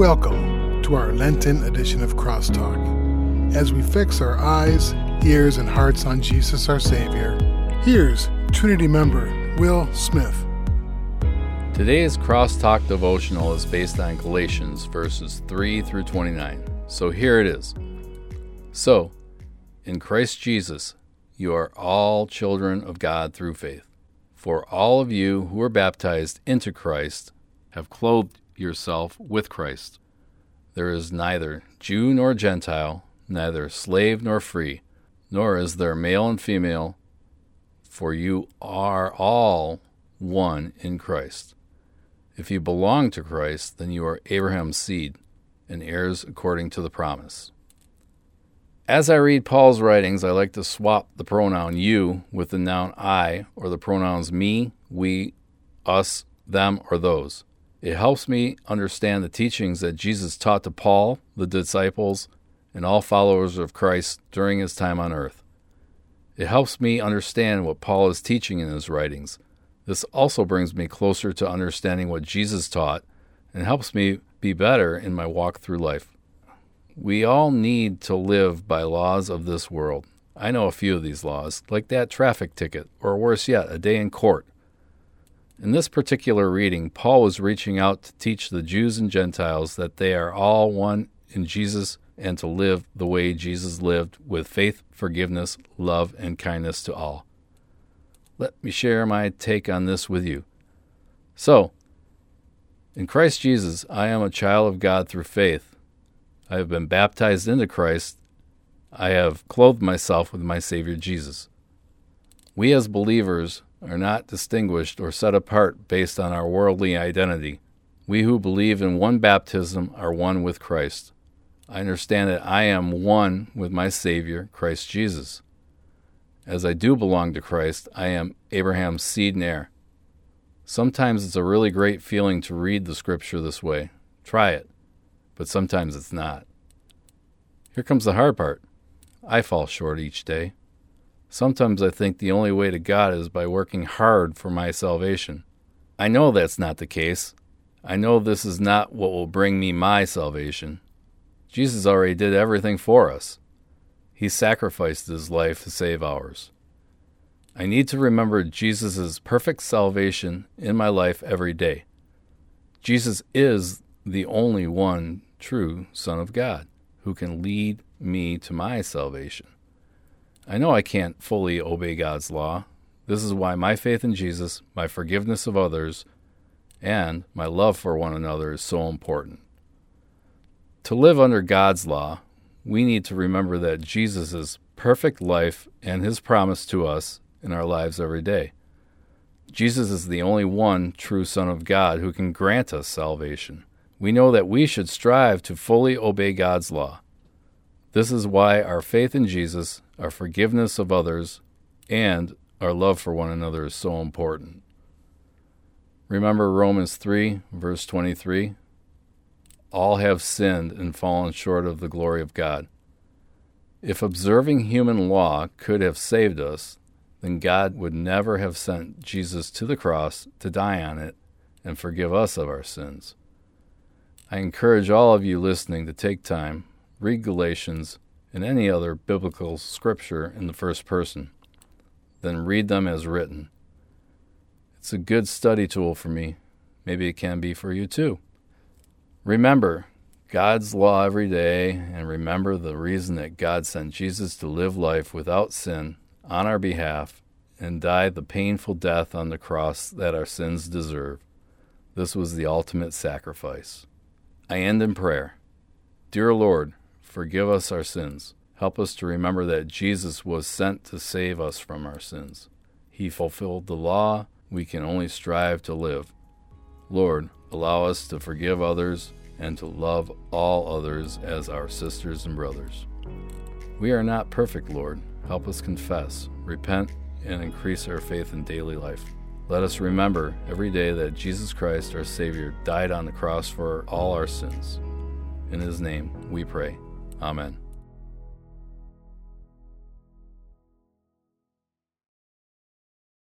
Welcome to our Lenten edition of Crosstalk. As we fix our eyes, ears, and hearts on Jesus our Savior, here's Trinity member Will Smith. Today's Crosstalk devotional is based on Galatians verses 3 through 29. So here it is. So, in Christ Jesus, you are all children of God through faith. For all of you who were baptized into Christ have clothed yourself with Christ. There is neither Jew nor Gentile, neither slave nor free, nor is there male and female, for you are all one in Christ. If you belong to Christ, then you are Abraham's seed and heirs according to the promise. As I read Paul's writings, I like to swap the pronoun you with the noun I or the pronouns me, we, us, them, or those. It helps me understand the teachings that Jesus taught to Paul, the disciples, and all followers of Christ during his time on earth. It helps me understand what Paul is teaching in his writings. This also brings me closer to understanding what Jesus taught and helps me be better in my walk through life. We all need to live by laws of this world. I know a few of these laws, like that traffic ticket, or worse yet, a day in court. In this particular reading, Paul was reaching out to teach the Jews and Gentiles that they are all one in Jesus and to live the way Jesus lived with faith, forgiveness, love, and kindness to all. Let me share my take on this with you. So, in Christ Jesus, I am a child of God through faith I have been baptized into Christ. I have clothed myself with my Savior Jesus. We as believers are not distinguished or set apart based on our worldly identity. We who believe in one baptism are one with Christ. I understand that I am one with my Savior, Christ Jesus. As I do belong to Christ, I am Abraham's seed and heir. Sometimes it's a really great feeling to read the scripture this way. Try it but sometimes it's not. Here comes the hard part. I fall short each day. Sometimes I think the only way to God is by working hard for my salvation. I know that's not the case. I know this is not what will bring me my salvation. Jesus already did everything for us. He sacrificed his life to save ours. I need to remember Jesus' perfect salvation in my life every day. Jesus is the only one true Son of God, who can lead me to my salvation. I know I can't fully obey God's law. This is why my faith in Jesus, my forgiveness of others, and my love for one another is so important. To live under God's law, we need to remember that Jesus' perfect life and his promise to us in our lives every day. Jesus is the only one true Son of God who can grant us salvation we know that we should strive to fully obey God's law. This is why our faith in Jesus, our forgiveness of others, and our love for one another is so important. Remember Romans 3, verse 23? All have sinned and fallen short of the glory of God. If observing human law could have saved us, then God would never have sent Jesus to the cross to die on it and forgive us of our sins. I encourage all of you listening to take time, read Galatians and any other biblical scripture in the first person, then read them as written. It's a good study tool for me. Maybe it can be for you too. Remember God's law every day and remember the reason that God sent Jesus to live life without sin on our behalf and die the painful death on the cross that our sins deserve. This was the ultimate sacrifice. I end in prayer. Dear Lord, forgive us our sins. Help us to remember that Jesus was sent to save us from our sins. He fulfilled the law. We can only strive to live. Lord, allow us to forgive others and to love all others as our sisters and brothers. We are not perfect, Lord. Help us confess, repent, and increase our faith in daily life. Let us remember every day that Jesus Christ, our Savior, died on the cross for all our sins. In His name we pray. Amen.